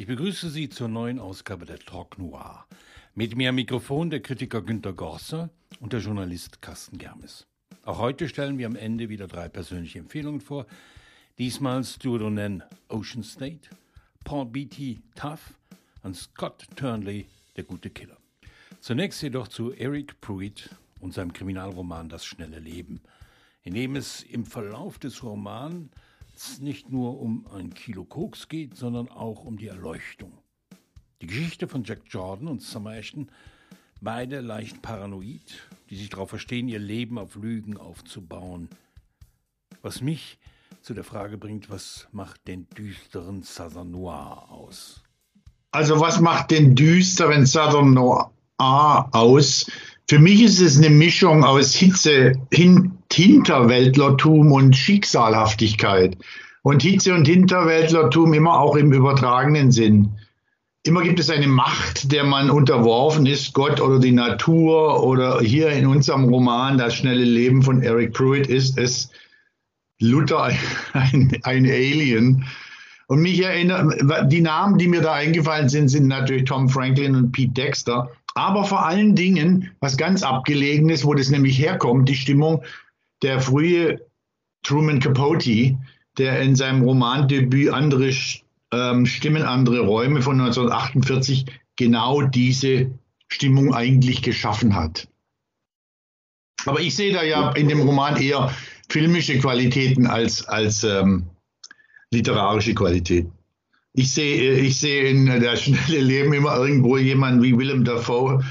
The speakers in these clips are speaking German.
Ich begrüße Sie zur neuen Ausgabe der Talk Noir. Mit mir am Mikrofon der Kritiker Günter Gorser und der Journalist Carsten Germes. Auch heute stellen wir am Ende wieder drei persönliche Empfehlungen vor. Diesmal Stuart O'Nen Ocean State, Paul Beatty Tough und Scott Turnley Der gute Killer. Zunächst jedoch zu Eric Pruitt und seinem Kriminalroman Das schnelle Leben, in dem es im Verlauf des Romans nicht nur um ein Kilo Koks geht, sondern auch um die Erleuchtung. Die Geschichte von Jack Jordan und Summer Ashton, beide leicht paranoid, die sich darauf verstehen, ihr Leben auf Lügen aufzubauen. Was mich zu der Frage bringt, was macht den düsteren Southern Noir aus? Also was macht den düsteren Southern Noir aus? Für mich ist es eine Mischung aus Hitze, Hin Hinterwäldlertum und Schicksalhaftigkeit. Und Hitze und Hinterwäldlertum immer auch im übertragenen Sinn. Immer gibt es eine Macht, der man unterworfen ist, Gott oder die Natur oder hier in unserem Roman Das schnelle Leben von Eric Pruitt ist es Luther ein, ein Alien. Und mich erinnert, die Namen, die mir da eingefallen sind, sind natürlich Tom Franklin und Pete Dexter. Aber vor allen Dingen, was ganz abgelegen ist, wo das nämlich herkommt, die Stimmung, der frühe Truman Capote, der in seinem Romandebüt andere ähm, Stimmen, andere Räume von 1948 genau diese Stimmung eigentlich geschaffen hat. Aber ich sehe da ja in dem Roman eher filmische Qualitäten als, als ähm, literarische Qualitäten. Ich sehe, ich sehe in der schnelle Leben immer irgendwo jemanden wie Willem Dafoe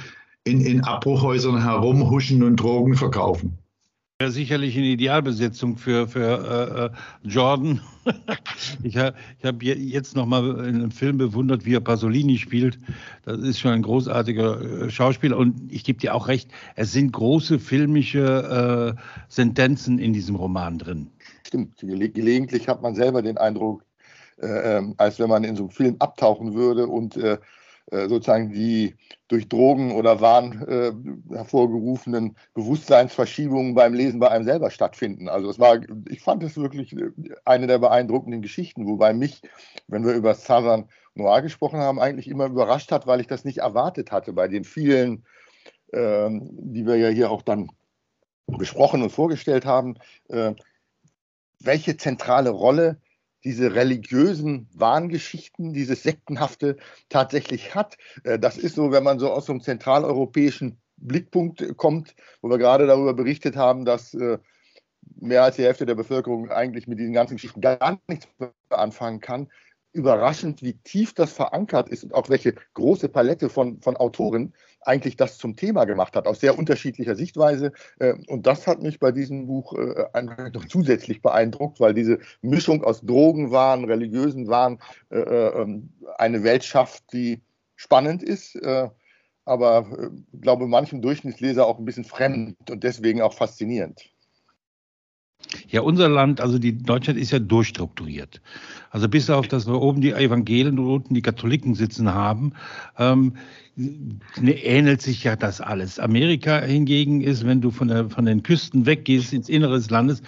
in, in Abbruchhäusern herumhuschen und Drogen verkaufen. Ja, sicherlich eine Idealbesetzung für, für äh, äh Jordan. ich habe ich hab jetzt noch mal in einem Film bewundert, wie er Pasolini spielt. Das ist schon ein großartiger äh, Schauspieler. Und ich gebe dir auch recht, es sind große filmische äh, Sentenzen in diesem Roman drin. Stimmt. Gelegentlich hat man selber den Eindruck, äh, ähm, als wenn man in so einem Film abtauchen würde und äh, äh, sozusagen die durch Drogen oder Wahn äh, hervorgerufenen Bewusstseinsverschiebungen beim Lesen bei einem selber stattfinden. Also es war, ich fand es wirklich eine der beeindruckenden Geschichten, wobei mich, wenn wir über Southern Noir gesprochen haben, eigentlich immer überrascht hat, weil ich das nicht erwartet hatte bei den vielen, äh, die wir ja hier auch dann besprochen und vorgestellt haben, äh, welche zentrale Rolle diese religiösen Wahngeschichten, dieses Sektenhafte tatsächlich hat. Äh, das ist so, wenn man so aus so einem zentraleuropäischen Blickpunkt kommt, wo wir gerade darüber berichtet haben, dass äh, mehr als die Hälfte der Bevölkerung eigentlich mit diesen ganzen Geschichten gar nichts anfangen kann. Überraschend, wie tief das verankert ist und auch welche große Palette von, von Autoren eigentlich das zum Thema gemacht hat, aus sehr unterschiedlicher Sichtweise. Äh, und das hat mich bei diesem Buch äh, noch zusätzlich beeindruckt, weil diese Mischung aus Drogenwahn, religiösen Wahn äh, ähm, eine Welt schafft, die spannend ist, aber glaube manchem Durchschnittsleser auch ein bisschen fremd und deswegen auch faszinierend. Ja, unser Land, also die Deutschland ist ja durchstrukturiert. Also bis auf, dass wir oben die Evangelien und unten die Katholiken sitzen haben, ähm, ne, ähnelt sich ja das alles. Amerika hingegen ist, wenn du von, der, von den Küsten weggehst ins Innere des Landes,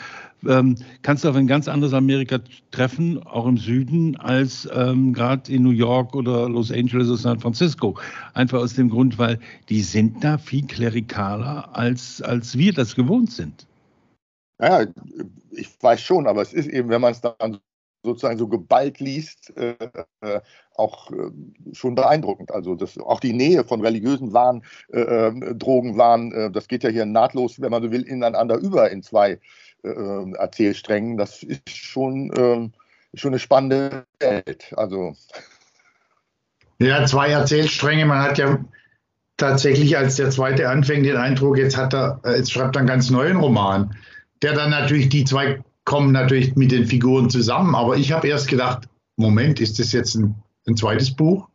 ähm, kannst du auf ein ganz anderes Amerika treffen, auch im Süden, als ähm, gerade in New York oder Los Angeles oder San Francisco. Einfach aus dem Grund, weil die sind da viel klerikaler, als, als wir das gewohnt sind. Ja, ich weiß schon, aber es ist eben, wenn man es dann sozusagen so geballt liest, äh, äh, auch äh, schon beeindruckend. Also das, auch die Nähe von religiösen Wahn, äh, ähm, Drogenwahn, äh, das geht ja hier nahtlos, wenn man so will, ineinander über in zwei äh, ähm, Erzählsträngen. Das ist schon, ähm, schon eine spannende Welt. Also. Ja, zwei Erzählstränge. Man hat ja tatsächlich, als der zweite anfängt, den Eindruck, jetzt hat er, jetzt schreibt er einen ganz neuen Roman, der dann natürlich die zwei kommen natürlich mit den Figuren zusammen, aber ich habe erst gedacht, Moment, ist das jetzt ein, ein zweites Buch?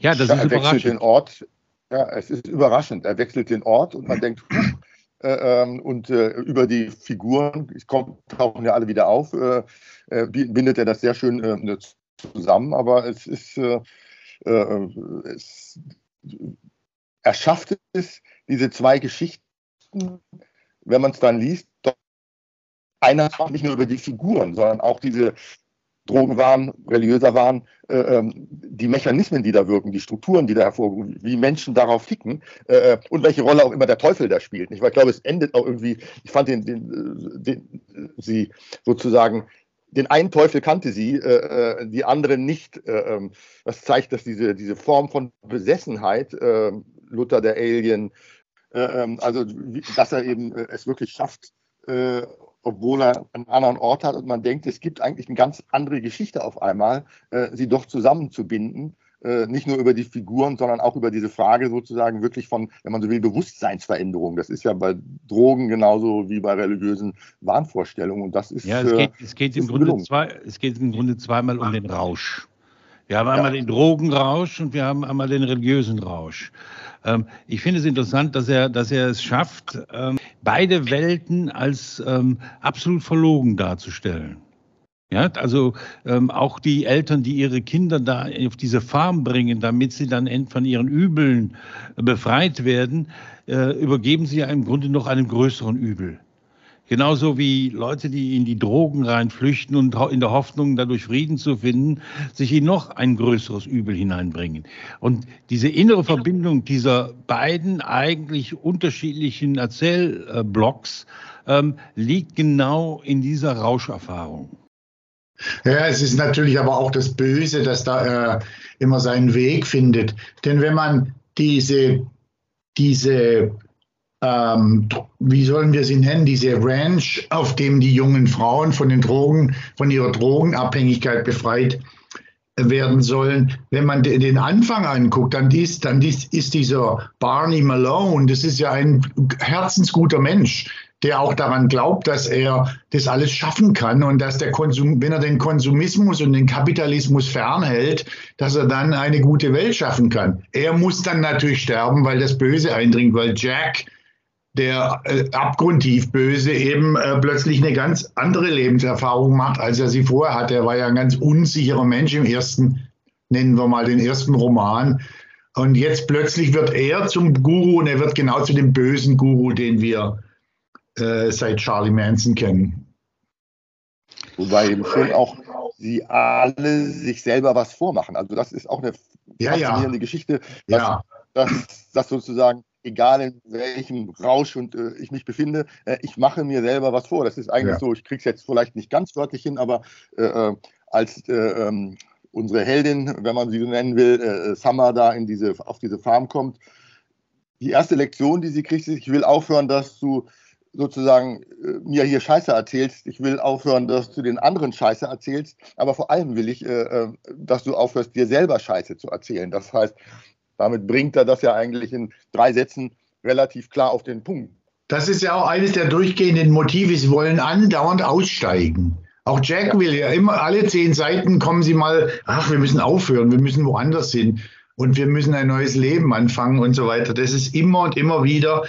Ja, das ja, ist er überraschend. Den Ort, ja, es ist überraschend. Er wechselt den Ort und man denkt, äh, ähm, und äh, über die Figuren, es kommt, tauchen ja alle wieder auf, äh, äh bindet er das sehr schön äh, zusammen, aber es ist, äh, es, er schafft es, diese zwei Geschichten, wenn man es dann liest, einer nicht nur über die Figuren, sondern auch diese Drogen waren, religiöser waren, äh, ähm, die Mechanismen, die da wirken, die Strukturen, die da hervorrufen, wie Menschen darauf ticken äh, und welche Rolle auch immer der Teufel da spielt. Ich, glaube, es endet auch irgendwie, ich fand den, den, den sie sozusagen den einen Teufel kannte sie, äh, äh die anderen nicht. Äh, ähm, das zeigt, dass diese, diese Form von Besessenheit, äh, Luther der Alien, äh, also dass er eben äh, es wirklich schafft, obwohl er einen anderen Ort hat und man denkt, es gibt eigentlich eine ganz andere Geschichte auf einmal, sie doch zusammenzubinden äh, nicht nur über die Figuren, sondern auch über diese Frage sozusagen wirklich von, wenn man so will, Bewusstseinsveränderung. Das ist ja bei Drogen genauso wie bei religiösen Wahnvorstellungen. Und das ist. Ja, es geht, es geht, im, Grunde zwei, es geht im Grunde zweimal um den Rausch. Wir haben einmal ja. den Drogenrausch und wir haben einmal den religiösen Rausch. Ähm, ich finde es interessant, dass er, dass er es schafft, ähm, beide Welten als ähm, absolut verlogen darzustellen. Ja, also ähm, auch die Eltern, die ihre Kinder da auf diese Farm bringen, damit sie dann von ihren Übeln befreit werden, äh, übergeben sie ja im Grunde noch einem größeren Übel. Genauso wie Leute, die in die Drogen reinflüchten und in der Hoffnung, dadurch Frieden zu finden, sich in noch ein größeres Übel hineinbringen. Und diese innere Verbindung dieser beiden eigentlich unterschiedlichen Erzählblocks ähm, liegt genau in dieser Rauscherfahrung. Ja, es ist natürlich aber auch das Böse, das da äh, immer seinen Weg findet. Denn wenn man diese, diese ähm, wie sollen wir sie nennen, diese Ranch, auf dem die jungen Frauen von den Drogen, von ihrer Drogenabhängigkeit befreit werden sollen. Wenn man den Anfang anguckt, dann ist, dann ist, ist dieser Barney Malone, das ist ja ein herzensguter Mensch der auch daran glaubt, dass er das alles schaffen kann und dass der Konsum, wenn er den Konsumismus und den Kapitalismus fernhält, dass er dann eine gute Welt schaffen kann. Er muss dann natürlich sterben, weil das Böse eindringt, weil Jack, der äh, abgrundtief Böse, eben äh, plötzlich eine ganz andere Lebenserfahrung macht, als er sie vorher hatte. Er war ja ein ganz unsicherer Mensch im ersten, nennen wir mal den ersten Roman. Und jetzt plötzlich wird er zum Guru und er wird genau zu dem bösen Guru, den wir äh, seit Charlie Manson kennen. Wobei eben schon auch sie alle sich selber was vormachen. Also das ist auch eine ja, faszinierende ja. Geschichte, dass, ja. dass, dass, sozusagen, egal in welchem Rausch und äh, ich mich befinde, äh, ich mache mir selber was vor. Das ist eigentlich ja. so, ich kriege es jetzt vielleicht nicht ganz wörtlich hin, aber äh, äh als äh, ähm, unsere Heldin, wenn man sie so nennen will, äh, Summer da in diese, auf diese Farm kommt, die erste Lektion, die sie kriegt, ist, ich will aufhören, dass du sozusagen mir hier Scheiße erzählst. Ich will aufhören, dass du den anderen Scheiße erzählst. Aber vor allem will ich, dass du aufhörst, dir selber Scheiße zu erzählen. Das heißt, damit bringt er das ja eigentlich in drei Sätzen relativ klar auf den Punkt. Das ist ja auch eines der durchgehenden Motive. Sie wollen andauernd aussteigen. Auch Jack ja. will ja immer, alle zehn Seiten kommen sie mal, ach, wir müssen aufhören, wir müssen woanders hin und wir müssen ein neues Leben anfangen und so weiter. Das ist immer und immer wieder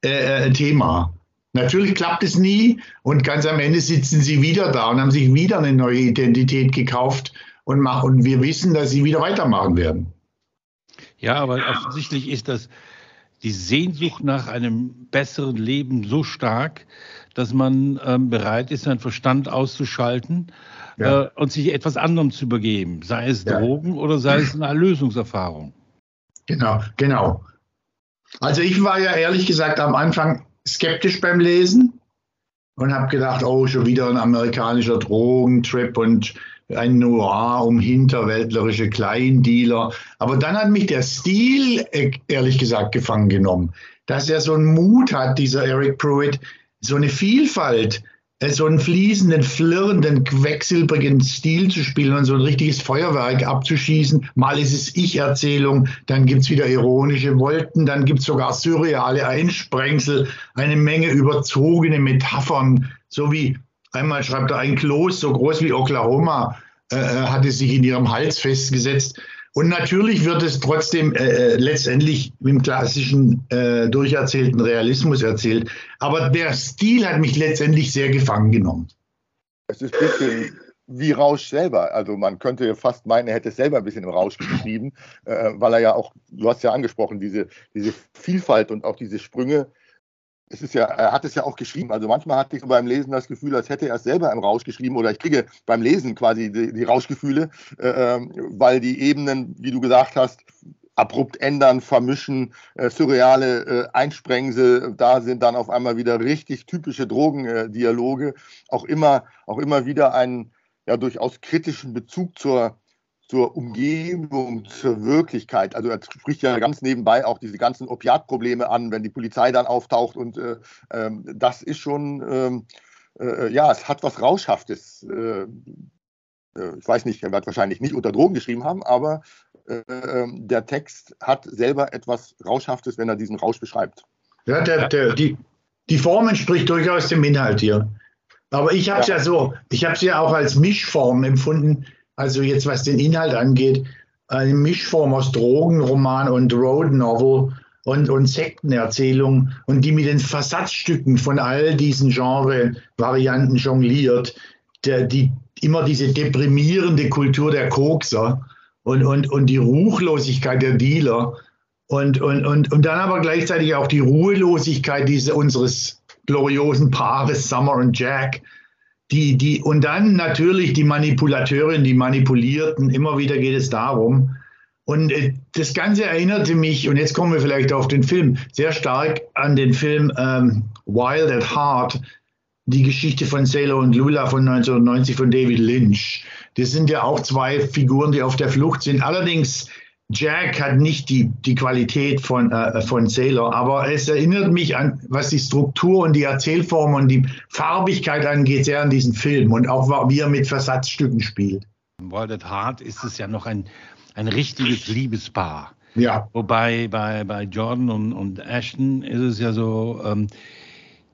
äh, ein Thema. Natürlich klappt es nie und ganz am Ende sitzen sie wieder da und haben sich wieder eine neue Identität gekauft und, machen, und wir wissen, dass sie wieder weitermachen werden. Ja, aber offensichtlich ist das die Sehnsucht nach einem besseren Leben so stark, dass man ähm, bereit ist, seinen Verstand auszuschalten ja. äh, und sich etwas anderem zu übergeben, sei es ja. Drogen oder sei es eine Erlösungserfahrung. Genau, genau. Also ich war ja ehrlich gesagt am Anfang skeptisch beim Lesen und habe gedacht, oh, schon wieder ein amerikanischer Drogentrip und ein Noir um hinterwäldlerische Kleindealer. Aber dann hat mich der Stil, äh, ehrlich gesagt, gefangen genommen. Dass er so einen Mut hat, dieser Eric Pruitt, so eine Vielfalt äh, so einen fließenden, flirrenden, quecksilbrigen Stil zu spielen und so ein richtiges Feuerwerk abzuschießen. Mal ist es Ich-Erzählung, dann gibt es wieder ironische Wolken, dann gibt es sogar surreale Einsprengsel, eine Menge überzogene Metaphern, so wie einmal schreibt er, ein Kloß so groß wie Oklahoma äh, äh hatte sich in ihrem Hals festgesetzt. Und natürlich wird es trotzdem äh, äh, letztendlich im klassischen äh, durcherzählten Realismus erzählt. Aber der Stil hat mich letztendlich sehr gefangen genommen. Es ist ein bisschen wie Rausch selber. Also man könnte fast meinen, er hätte es selber ein bisschen im Rausch geschrieben, äh, weil er ja auch, du hast ja angesprochen, diese, diese Vielfalt und auch diese Sprünge es ist ja, er hat es ja auch geschrieben. Also manchmal hatte ich beim Lesen das Gefühl, als hätte er es selber im Rausch geschrieben oder ich kriege beim Lesen quasi die, die Rauschgefühle, äh, ähm, weil die Ebenen, wie du gesagt hast, abrupt ändern, vermischen, äh, surreale äh, Einsprengsel, da sind dann auf einmal wieder richtig typische Drogendialoge, auch immer, auch immer wieder einen ja durchaus kritischen Bezug zur zur Umgebung, zur Wirklichkeit. Also er spricht ja ganz nebenbei auch diese ganzen Opiatprobleme an, wenn die Polizei dann auftaucht. Und äh, äh, das ist schon, ähm, äh, ja, es hat was Rauschhaftes. Äh, äh, ich weiß nicht, er wird wahrscheinlich nicht unter Drogen geschrieben haben, aber äh, ähm, der Text hat selber etwas Rauschhaftes, wenn er diesen Rausch beschreibt. Ja, der, der, die, die Form entspricht durchaus dem Inhalt hier. Aber ich habe es ja. ja so, ich habe es ja auch als Mischform empfunden also jetzt was den Inhalt angeht, eine Mischform aus Drogenroman und Road Novel und, und Sektenerzählung und die mit den Versatzstücken von all diesen Genre-Varianten jongliert, der, die immer diese deprimierende Kultur der Kokser und, und, und die Ruchlosigkeit der Dealer und, und, und, und dann aber gleichzeitig auch die Ruhelosigkeit diese, unseres gloriosen Paares Summer und Jack, die, die, und dann natürlich die Manipulateurin, die Manipulierten, immer wieder geht es darum. Und äh, das Ganze erinnerte mich, und jetzt kommen wir vielleicht auf den Film, sehr stark an den Film ähm, Wild at Heart, die Geschichte von Sailor und Lula von 1990 von David Lynch. Das sind ja auch zwei Figuren, die auf der Flucht sind. Allerdings Jack hat nicht die, die Qualität von, äh, von Sailor, aber es erinnert mich an, was die Struktur und die Erzählform und die Farbigkeit angeht, sehr an diesen Film und auch wie er mit Versatzstücken spielt. Wild at Heart ist es ja noch ein, ein richtiges Liebespaar. Ja. Wobei bei, bei Jordan und, und Ashton ist es ja so, ähm,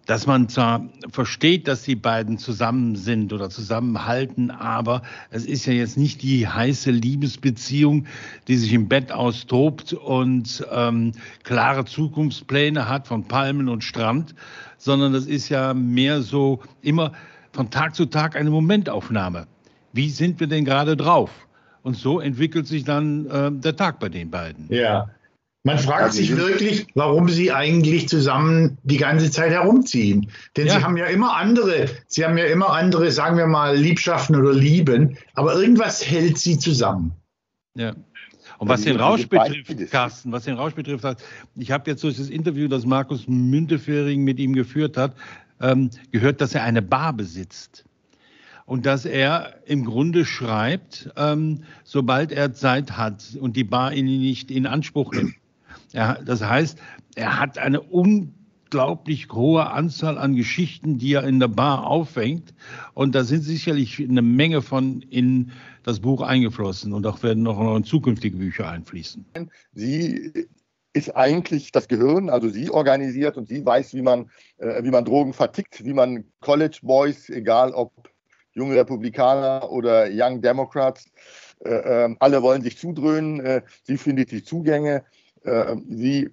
dass man zwar versteht, dass die beiden zusammen sind oder zusammenhalten, aber es ist ja jetzt nicht die heiße Liebesbeziehung, die sich im Bett austobt und ähm, klare Zukunftspläne hat von Palmen und Strand, sondern das ist ja mehr so immer von Tag zu Tag eine Momentaufnahme. Wie sind wir denn gerade drauf? Und so entwickelt sich dann äh, der Tag bei den beiden. Ja, man fragt also sich wirklich, warum sie eigentlich zusammen die ganze Zeit herumziehen. Denn ja. sie haben ja immer andere, sie haben ja immer andere, sagen wir mal, Liebschaften oder Lieben, aber irgendwas hält sie zusammen. Ja. Und was den Rausch betrifft, Carsten, was den Rausch betrifft, ich habe jetzt durch das Interview, das Markus Müntefering mit ihm geführt hat, ähm, gehört, dass er eine Bar besitzt. Und dass er im Grunde schreibt, ähm, sobald er Zeit hat und die Bar ihn nicht in Anspruch nimmt. Er, das heißt, er hat eine unglaublich hohe Anzahl an Geschichten, die er in der Bar aufhängt. Und da sind sicherlich eine Menge von in das Buch eingeflossen. Und auch werden noch in zukünftige Bücher einfließen. Sie ist eigentlich das Gehirn, also sie organisiert und sie weiß, wie man, äh, wie man Drogen vertickt, wie man College Boys, egal ob junge Republikaner oder Young Democrats, äh, äh, alle wollen sich zudröhnen. Äh, sie findet die Zugänge äh, sie,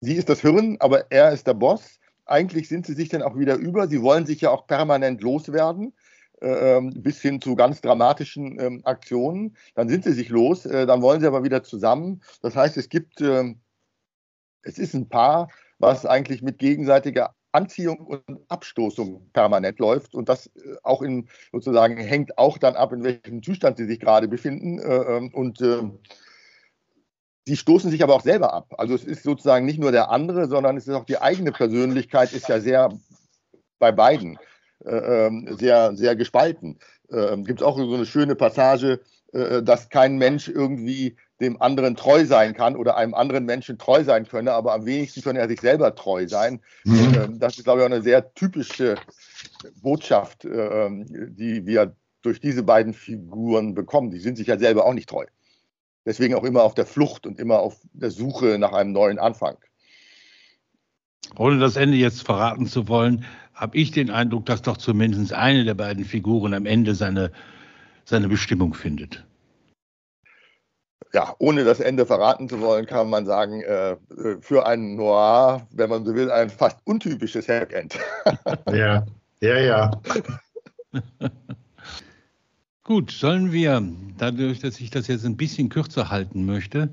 sie ist das Hirn, aber er ist der Boss. Eigentlich sind sie sich dann auch wieder über. Sie wollen sich ja auch permanent loswerden. Äh, bis hin zu ganz dramatischen ähm, Aktionen. Dann sind sie sich los, äh, dann wollen sie aber wieder zusammen. Das heißt, es gibt, äh, es ist ein Paar, was eigentlich mit gegenseitiger Anziehung und Abstoßung permanent läuft und das äh, auch in sozusagen hängt auch dann ab, in welchem Zustand sie sich gerade befinden äh, ähm, und ähm, Sie stoßen sich aber auch selber ab. Also es ist sozusagen nicht nur der andere, sondern es ist auch die eigene Persönlichkeit, ist ja sehr bei beiden äh, ähm, sehr, sehr gespalten. Äh, Gibt es auch so eine schöne Passage, äh, dass kein Mensch irgendwie dem anderen treu sein kann oder einem anderen Menschen treu sein könne, aber am wenigsten könne er sich selber treu sein. Mhm. Ähm, das ist, glaube ich, auch eine sehr typische Botschaft, ähm, die wir durch diese beiden Figuren bekommen. Die sind sich ja selber auch nicht treu deswegen auch immer auf der Flucht und immer auf der Suche nach einem neuen Anfang. Ohne das Ende jetzt verraten zu wollen, habe ich den Eindruck, dass doch zumindest eine der beiden Figuren am Ende seine, seine Bestimmung findet. Ja, ohne das Ende verraten zu wollen, kann man sagen, äh, für einen Noir, wenn man so will, ein fast untypisches Happy ja, ja, ja. Gut, sollen wir, dadurch, dass ich das jetzt ein bisschen kürzer halten möchte,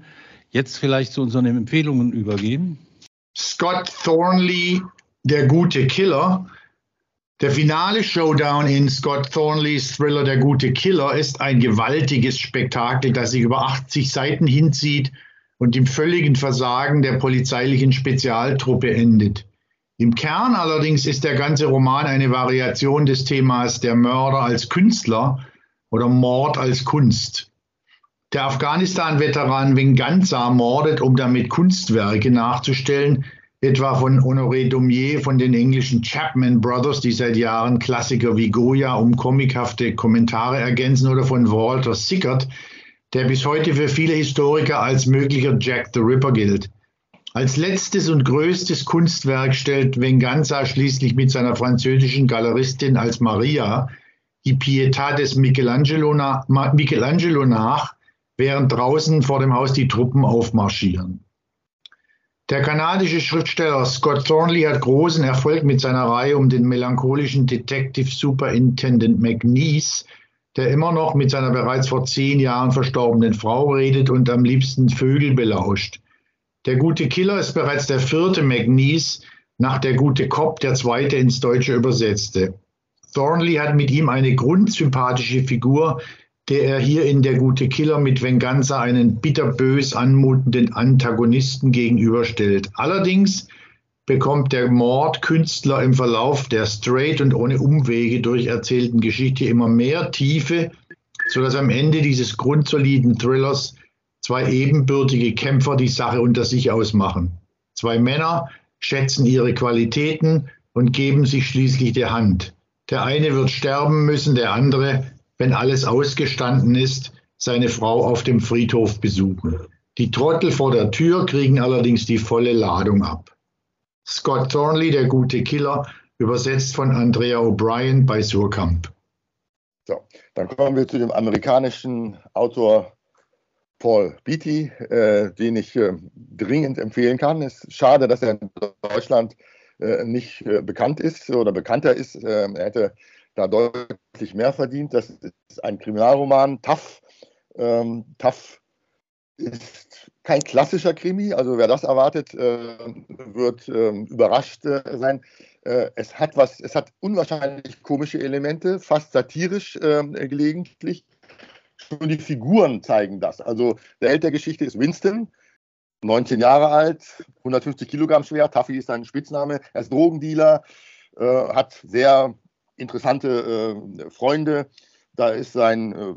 jetzt vielleicht zu unseren Empfehlungen übergehen? Scott Thornley, Der gute Killer. Der finale Showdown in Scott Thornleys Thriller Der gute Killer ist ein gewaltiges Spektakel, das sich über 80 Seiten hinzieht und im völligen Versagen der polizeilichen Spezialtruppe endet. Im Kern allerdings ist der ganze Roman eine Variation des Themas der Mörder als Künstler oder Mord als Kunst. Der Afghanistan-Veteran Venganza mordet, um damit Kunstwerke nachzustellen, etwa von Honoré Daumier von den englischen Chapman Brothers, die seit Jahren Klassiker wie Goya um komikhafte Kommentare ergänzen, oder von Walter Sickert, der bis heute für viele Historiker als möglicher Jack the Ripper gilt. Als letztes und größtes Kunstwerk stellt Venganza schließlich mit seiner französischen Galeristin als Maria die Pietà des Michelangelo, nach, Michelangelo nach, während draußen vor dem Haus die Truppen aufmarschieren. Der kanadische Schriftsteller Scott Thornley hat großen Erfolg mit seiner Reihe um den melancholischen Detective Superintendent McNeese, der immer noch mit seiner bereits vor zehn Jahren verstorbenen Frau redet und am liebsten Vögel belauscht. Der gute Killer ist bereits der vierte McNeese, nach der gute Cop der zweite ins Deutsche übersetzte. Thornley hat mit ihm eine grundsympathische Figur, der er hier in Der gute Killer mit Venganza einen bitterbös anmutenden Antagonisten gegenüberstellt. Allerdings bekommt der Mordkünstler im Verlauf der straight und ohne Umwege durcherzählten Geschichte immer mehr Tiefe, sodass am Ende dieses grundsoliden Thrillers zwei ebenbürtige Kämpfer die Sache unter sich ausmachen. Zwei Männer schätzen ihre Qualitäten und geben sich schließlich die Hand. Der eine wird sterben müssen, der andere, wenn alles ausgestanden ist, seine Frau auf dem Friedhof besuchen. Die Trottel vor der Tür kriegen allerdings die volle Ladung ab. Scott Thornley, der gute Killer, übersetzt von Andrea O'Brien bei Surkamp. So, dann kommen wir zu dem amerikanischen Autor Paul Beatty, äh, den ich äh, dringend empfehlen kann. Es ist schade, dass er in Deutschland nicht äh, bekannt ist oder bekannter ist. Ähm, er hätte da deutlich mehr verdient. Das ist ein Kriminalroman. Tough. Ähm, Tough ist kein klassischer Krimi. Also wer das erwartet, äh, wird ähm, überrascht äh, sein. es hat was, es hat unwahrscheinlich komische Elemente, fast satirisch ähm, gelegentlich Schon die Figuren zeigen das. Also der Held der Geschichte ist Winston, 19 Jahre alt, 150 Kilogramm schwer. Taffy ist sein Spitzname. Er ist Drogendealer, äh, hat sehr interessante äh, Freunde. Da ist sein äh,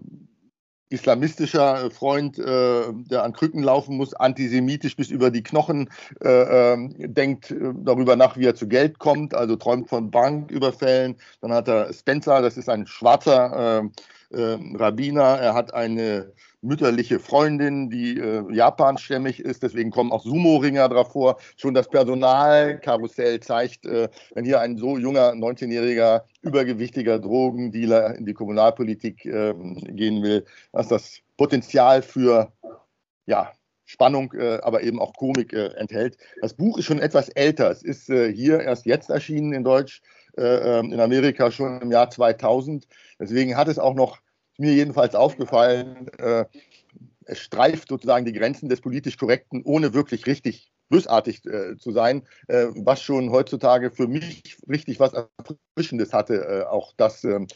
islamistischer Freund, äh, der an Krücken laufen muss, antisemitisch bis über die Knochen, äh, denkt äh, darüber nach, wie er zu Geld kommt, also träumt von Banküberfällen. Dann hat er Spencer, das ist ein schwarzer äh, Rabbiner. Er hat eine mütterliche Freundin, die äh, japanstämmig ist. Deswegen kommen auch Sumo-Ringer drauf vor. Schon das Personalkarussell zeigt, äh, wenn hier ein so junger 19-jähriger übergewichtiger Drogendealer in die Kommunalpolitik äh, gehen will, dass das Potenzial für ja, Spannung, äh, aber eben auch Komik äh, enthält. Das Buch ist schon etwas älter. Es ist äh, hier erst jetzt erschienen in Deutsch, äh, ähm, in Amerika schon im Jahr 2000. Deswegen hat es auch noch, mir jedenfalls aufgefallen, äh, es streift sozusagen die Grenzen des politisch Korrekten, ohne wirklich richtig bösartig äh, zu sein, äh, was schon heutzutage für mich richtig was Erfrischendes hatte, äh, auch das ähm,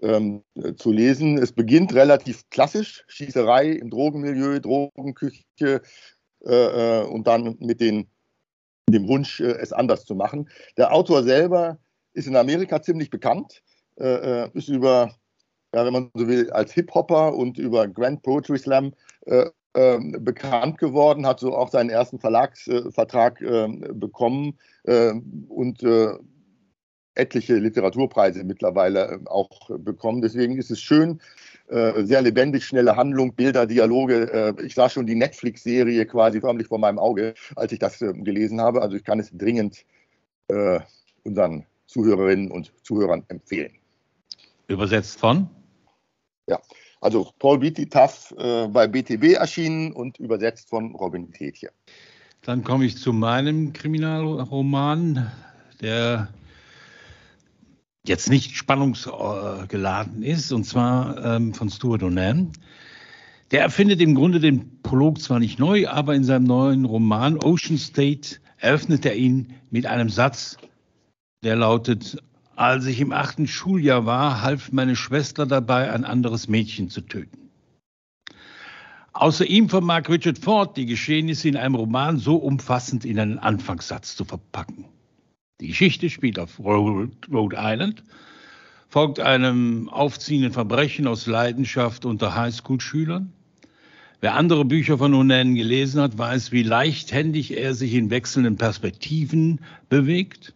ähm, zu lesen. Es beginnt relativ klassisch, Schießerei im Drogenmilieu, Drogenküche äh, und dann mit den, dem Wunsch, es anders zu machen. Der Autor selber ist in Amerika ziemlich bekannt, äh, äh, ist über, ja, wenn man so will, als Hip-Hopper und über Grand Poetry Slam äh, äh, bekannt geworden, hat so auch seinen ersten Verlagsvertrag äh, bekommen äh, und etliche Literaturpreise mittlerweile auch bekommen. Deswegen ist es schön, sehr lebendig, schnelle Handlung, Bilder, Dialoge. ich sah schon die Netflix-Serie quasi förmlich vor meinem Auge, als ich das gelesen habe. Also ich kann es dringend unseren Zuhörerinnen und Zuhörern empfehlen. Übersetzt von? Ja, also Paul Beatty Tough äh, bei BTB erschienen und übersetzt von Robin Tetje. Dann komme ich zu meinem Kriminalroman, der jetzt nicht spannungsgeladen ist, und zwar ähm, von Stuart O'Nan. Der erfindet im Grunde den Prolog zwar nicht neu, aber in seinem neuen Roman Ocean State eröffnet er ihn mit einem Satz, Der lautet, als ich im achten Schuljahr war, half meine Schwester dabei, ein anderes Mädchen zu töten. Außer ihm vermag Richard Ford die Geschehnisse in einem Roman so umfassend in einen Anfangssatz zu verpacken. Die Geschichte spielt auf Rhode Island, folgt einem aufziehenden Verbrechen aus Leidenschaft unter Highschool-Schülern. Wer andere Bücher von Onan gelesen hat, weiß, wie leichthändig er sich in wechselnden Perspektiven bewegt.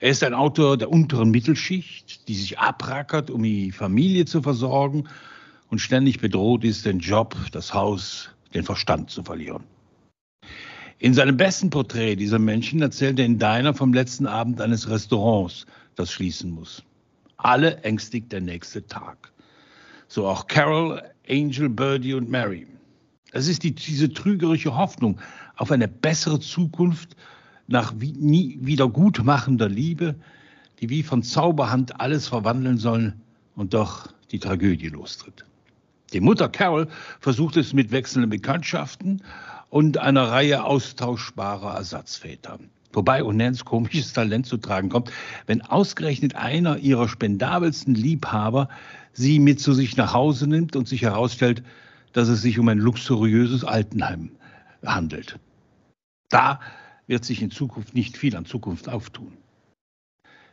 Er ist ein Autor der unteren Mittelschicht, die sich abrackert, um die Familie zu versorgen und ständig bedroht ist, den Job, das Haus, den Verstand zu verlieren. In seinem besten Porträt dieser Menschen erzählt er in Diner vom letzten Abend eines Restaurants, das schließen muss. Alle ängstigt der nächste Tag. So auch Carol, Angel, Birdie und Mary. Es ist die, diese trügerische Hoffnung auf eine bessere Zukunft, nach nie wiedergutmachender Liebe, die wie von Zauberhand alles verwandeln soll und doch die Tragödie lostritt. Die Mutter Carol versucht es mit wechselnden Bekanntschaften und einer Reihe austauschbarer Ersatzväter. Wobei Onens komisches Talent zu tragen kommt, wenn ausgerechnet einer ihrer spendabelsten Liebhaber sie mit zu sich nach Hause nimmt und sich herausstellt, dass es sich um ein luxuriöses Altenheim handelt. Da wird sich in Zukunft nicht viel an Zukunft auftun.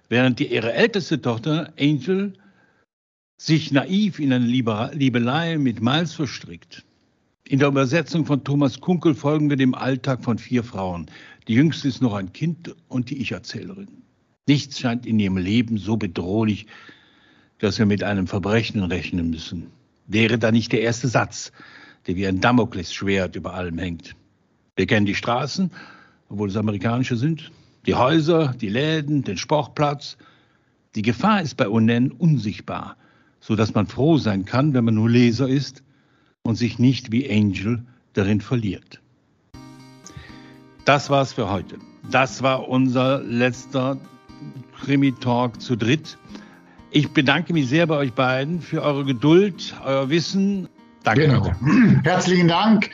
Während die, ihre älteste Tochter, Angel, sich naiv in eine Liebelei mit Miles verstrickt. In der Übersetzung von Thomas Kunkel folgen wir dem Alltag von vier Frauen. Die jüngste ist noch ein Kind und die Ich-Erzählerin. Nichts scheint in ihrem Leben so bedrohlich, dass wir mit einem Verbrechen rechnen müssen. Wäre da nicht der erste Satz, der wie ein Damoklesschwert über allem hängt. Wir kennen die Straßen obwohl es amerikanische sind, die Häuser, die Läden, den Sportplatz. Die Gefahr ist bei Onen unsichtbar, so dass man froh sein kann, wenn man nur Leser ist und sich nicht wie Angel darin verliert. Das war's für heute. Das war unser letzter Krimi-Talk zu dritt. Ich bedanke mich sehr bei euch beiden für eure Geduld, euer Wissen. Danke. Genau. Herzlichen Dank.